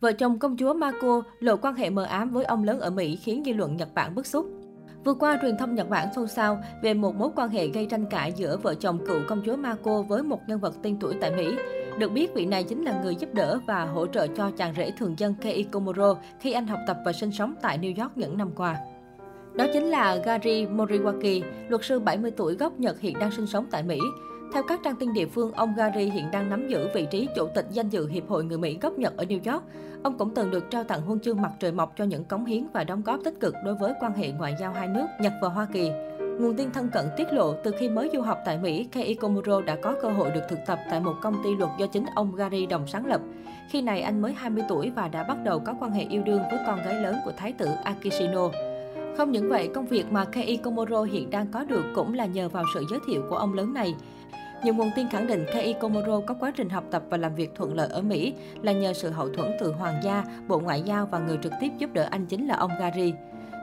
Vợ chồng công chúa Marco lộ quan hệ mờ ám với ông lớn ở Mỹ khiến dư luận Nhật Bản bức xúc. Vừa qua, truyền thông Nhật Bản xôn xao về một mối quan hệ gây tranh cãi giữa vợ chồng cựu công chúa Marco với một nhân vật tên tuổi tại Mỹ. Được biết, vị này chính là người giúp đỡ và hỗ trợ cho chàng rể thường dân Kei Komuro khi anh học tập và sinh sống tại New York những năm qua. Đó chính là Gary Moriwaki, luật sư 70 tuổi gốc Nhật hiện đang sinh sống tại Mỹ. Theo các trang tin địa phương, ông Gary hiện đang nắm giữ vị trí chủ tịch danh dự Hiệp hội người Mỹ gốc Nhật ở New York. Ông cũng từng được trao tặng huân chương mặt trời mọc cho những cống hiến và đóng góp tích cực đối với quan hệ ngoại giao hai nước Nhật và Hoa Kỳ. Nguồn tin thân cận tiết lộ, từ khi mới du học tại Mỹ, Kei Komuro đã có cơ hội được thực tập tại một công ty luật do chính ông Gary đồng sáng lập. Khi này anh mới 20 tuổi và đã bắt đầu có quan hệ yêu đương với con gái lớn của Thái tử Akishino. Không những vậy, công việc mà Kei Komuro hiện đang có được cũng là nhờ vào sự giới thiệu của ông lớn này. Nhiều nguồn tin khẳng định Kei Komuro có quá trình học tập và làm việc thuận lợi ở Mỹ là nhờ sự hậu thuẫn từ Hoàng gia, Bộ Ngoại giao và người trực tiếp giúp đỡ anh chính là ông Gary.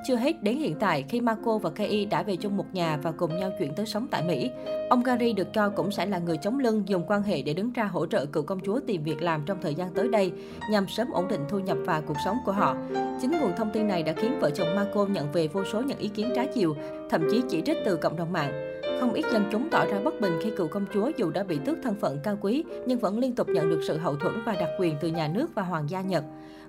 Chưa hết, đến hiện tại, khi Marco và Kei đã về chung một nhà và cùng nhau chuyển tới sống tại Mỹ, ông Gary được cho cũng sẽ là người chống lưng dùng quan hệ để đứng ra hỗ trợ cựu công chúa tìm việc làm trong thời gian tới đây, nhằm sớm ổn định thu nhập và cuộc sống của họ. Chính nguồn thông tin này đã khiến vợ chồng Marco nhận về vô số những ý kiến trái chiều, thậm chí chỉ trích từ cộng đồng mạng. Không ít dân chúng tỏ ra bất bình khi cựu công chúa dù đã bị tước thân phận cao quý nhưng vẫn liên tục nhận được sự hậu thuẫn và đặc quyền từ nhà nước và hoàng gia Nhật.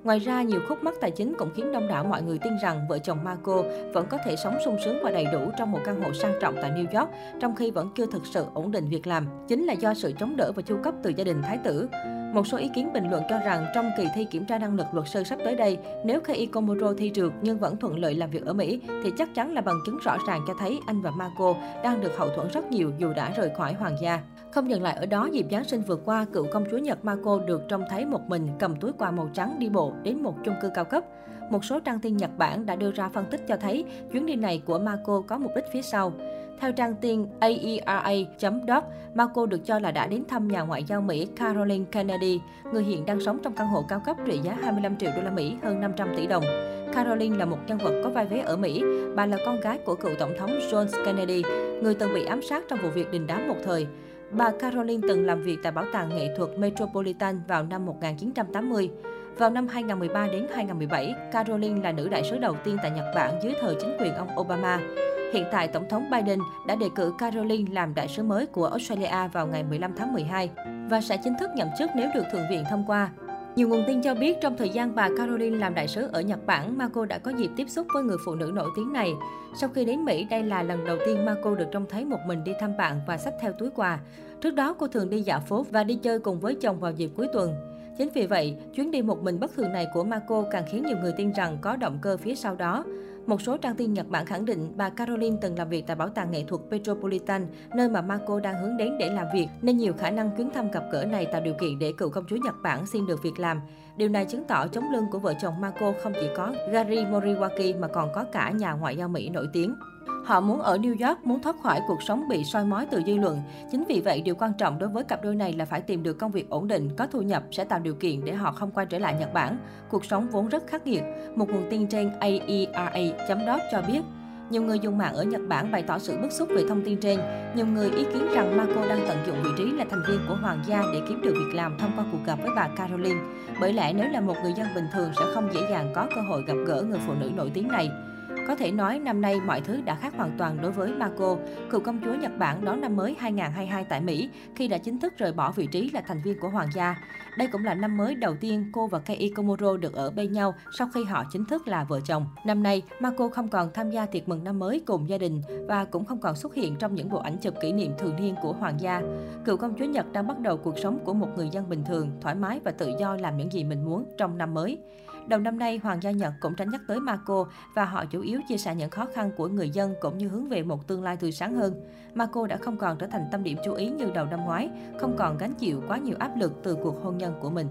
Ngoài ra, nhiều khúc mắc tài chính cũng khiến đông đảo mọi người tin rằng vợ chồng Marco vẫn có thể sống sung sướng và đầy đủ trong một căn hộ sang trọng tại New York, trong khi vẫn chưa thực sự ổn định việc làm. Chính là do sự chống đỡ và chu cấp từ gia đình thái tử. Một số ý kiến bình luận cho rằng trong kỳ thi kiểm tra năng lực luật sư sắp tới đây, nếu Kei Komuro thi trượt nhưng vẫn thuận lợi làm việc ở Mỹ, thì chắc chắn là bằng chứng rõ ràng cho thấy anh và Marco đang được hậu thuẫn rất nhiều dù đã rời khỏi hoàng gia. Không dừng lại ở đó, dịp Giáng sinh vừa qua, cựu công chúa Nhật Marco được trông thấy một mình cầm túi quà màu trắng đi bộ đến một chung cư cao cấp. Một số trang tin Nhật Bản đã đưa ra phân tích cho thấy chuyến đi này của Marco có mục đích phía sau. Theo trang tin AERA.doc, Marco được cho là đã đến thăm nhà ngoại giao Mỹ Caroline Kennedy, người hiện đang sống trong căn hộ cao cấp trị giá 25 triệu đô la Mỹ, hơn 500 tỷ đồng. Caroline là một nhân vật có vai vế ở Mỹ. Bà là con gái của cựu tổng thống John Kennedy, người từng bị ám sát trong vụ việc đình đám một thời. Bà Caroline từng làm việc tại Bảo tàng nghệ thuật Metropolitan vào năm 1980. Vào năm 2013 đến 2017, Caroline là nữ đại sứ đầu tiên tại Nhật Bản dưới thời chính quyền ông Obama. Hiện tại, Tổng thống Biden đã đề cử Caroline làm đại sứ mới của Australia vào ngày 15 tháng 12 và sẽ chính thức nhậm chức nếu được Thượng viện thông qua. Nhiều nguồn tin cho biết trong thời gian bà Caroline làm đại sứ ở Nhật Bản, Marco đã có dịp tiếp xúc với người phụ nữ nổi tiếng này. Sau khi đến Mỹ, đây là lần đầu tiên Marco được trông thấy một mình đi thăm bạn và xách theo túi quà. Trước đó, cô thường đi dạo phố và đi chơi cùng với chồng vào dịp cuối tuần. Chính vì vậy, chuyến đi một mình bất thường này của Marco càng khiến nhiều người tin rằng có động cơ phía sau đó. Một số trang tin Nhật Bản khẳng định bà Caroline từng làm việc tại Bảo tàng nghệ thuật Petropolitan, nơi mà Marco đang hướng đến để làm việc, nên nhiều khả năng chuyến thăm gặp gỡ này tạo điều kiện để cựu công chúa Nhật Bản xin được việc làm. Điều này chứng tỏ chống lưng của vợ chồng Marco không chỉ có Gary Moriwaki mà còn có cả nhà ngoại giao Mỹ nổi tiếng. Họ muốn ở New York, muốn thoát khỏi cuộc sống bị soi mói từ dư luận. Chính vì vậy, điều quan trọng đối với cặp đôi này là phải tìm được công việc ổn định, có thu nhập sẽ tạo điều kiện để họ không quay trở lại Nhật Bản. Cuộc sống vốn rất khắc nghiệt. Một nguồn tin trên AERA.org cho biết, nhiều người dùng mạng ở Nhật Bản bày tỏ sự bức xúc về thông tin trên. Nhiều người ý kiến rằng Marco đang tận dụng vị trí là thành viên của hoàng gia để kiếm được việc làm thông qua cuộc gặp với bà Caroline. Bởi lẽ nếu là một người dân bình thường sẽ không dễ dàng có cơ hội gặp gỡ người phụ nữ nổi tiếng này. Có thể nói năm nay mọi thứ đã khác hoàn toàn đối với Marco, cựu công chúa Nhật Bản đón năm mới 2022 tại Mỹ khi đã chính thức rời bỏ vị trí là thành viên của hoàng gia. Đây cũng là năm mới đầu tiên cô và Kei Komuro được ở bên nhau sau khi họ chính thức là vợ chồng. Năm nay, Marco không còn tham gia tiệc mừng năm mới cùng gia đình và cũng không còn xuất hiện trong những bộ ảnh chụp kỷ niệm thường niên của hoàng gia. Cựu công chúa Nhật đang bắt đầu cuộc sống của một người dân bình thường, thoải mái và tự do làm những gì mình muốn trong năm mới. Đầu năm nay, Hoàng gia Nhật cũng tránh nhắc tới Marco và họ chủ yếu chia sẻ những khó khăn của người dân cũng như hướng về một tương lai tươi sáng hơn. Marco đã không còn trở thành tâm điểm chú ý như đầu năm ngoái, không còn gánh chịu quá nhiều áp lực từ cuộc hôn nhân của mình.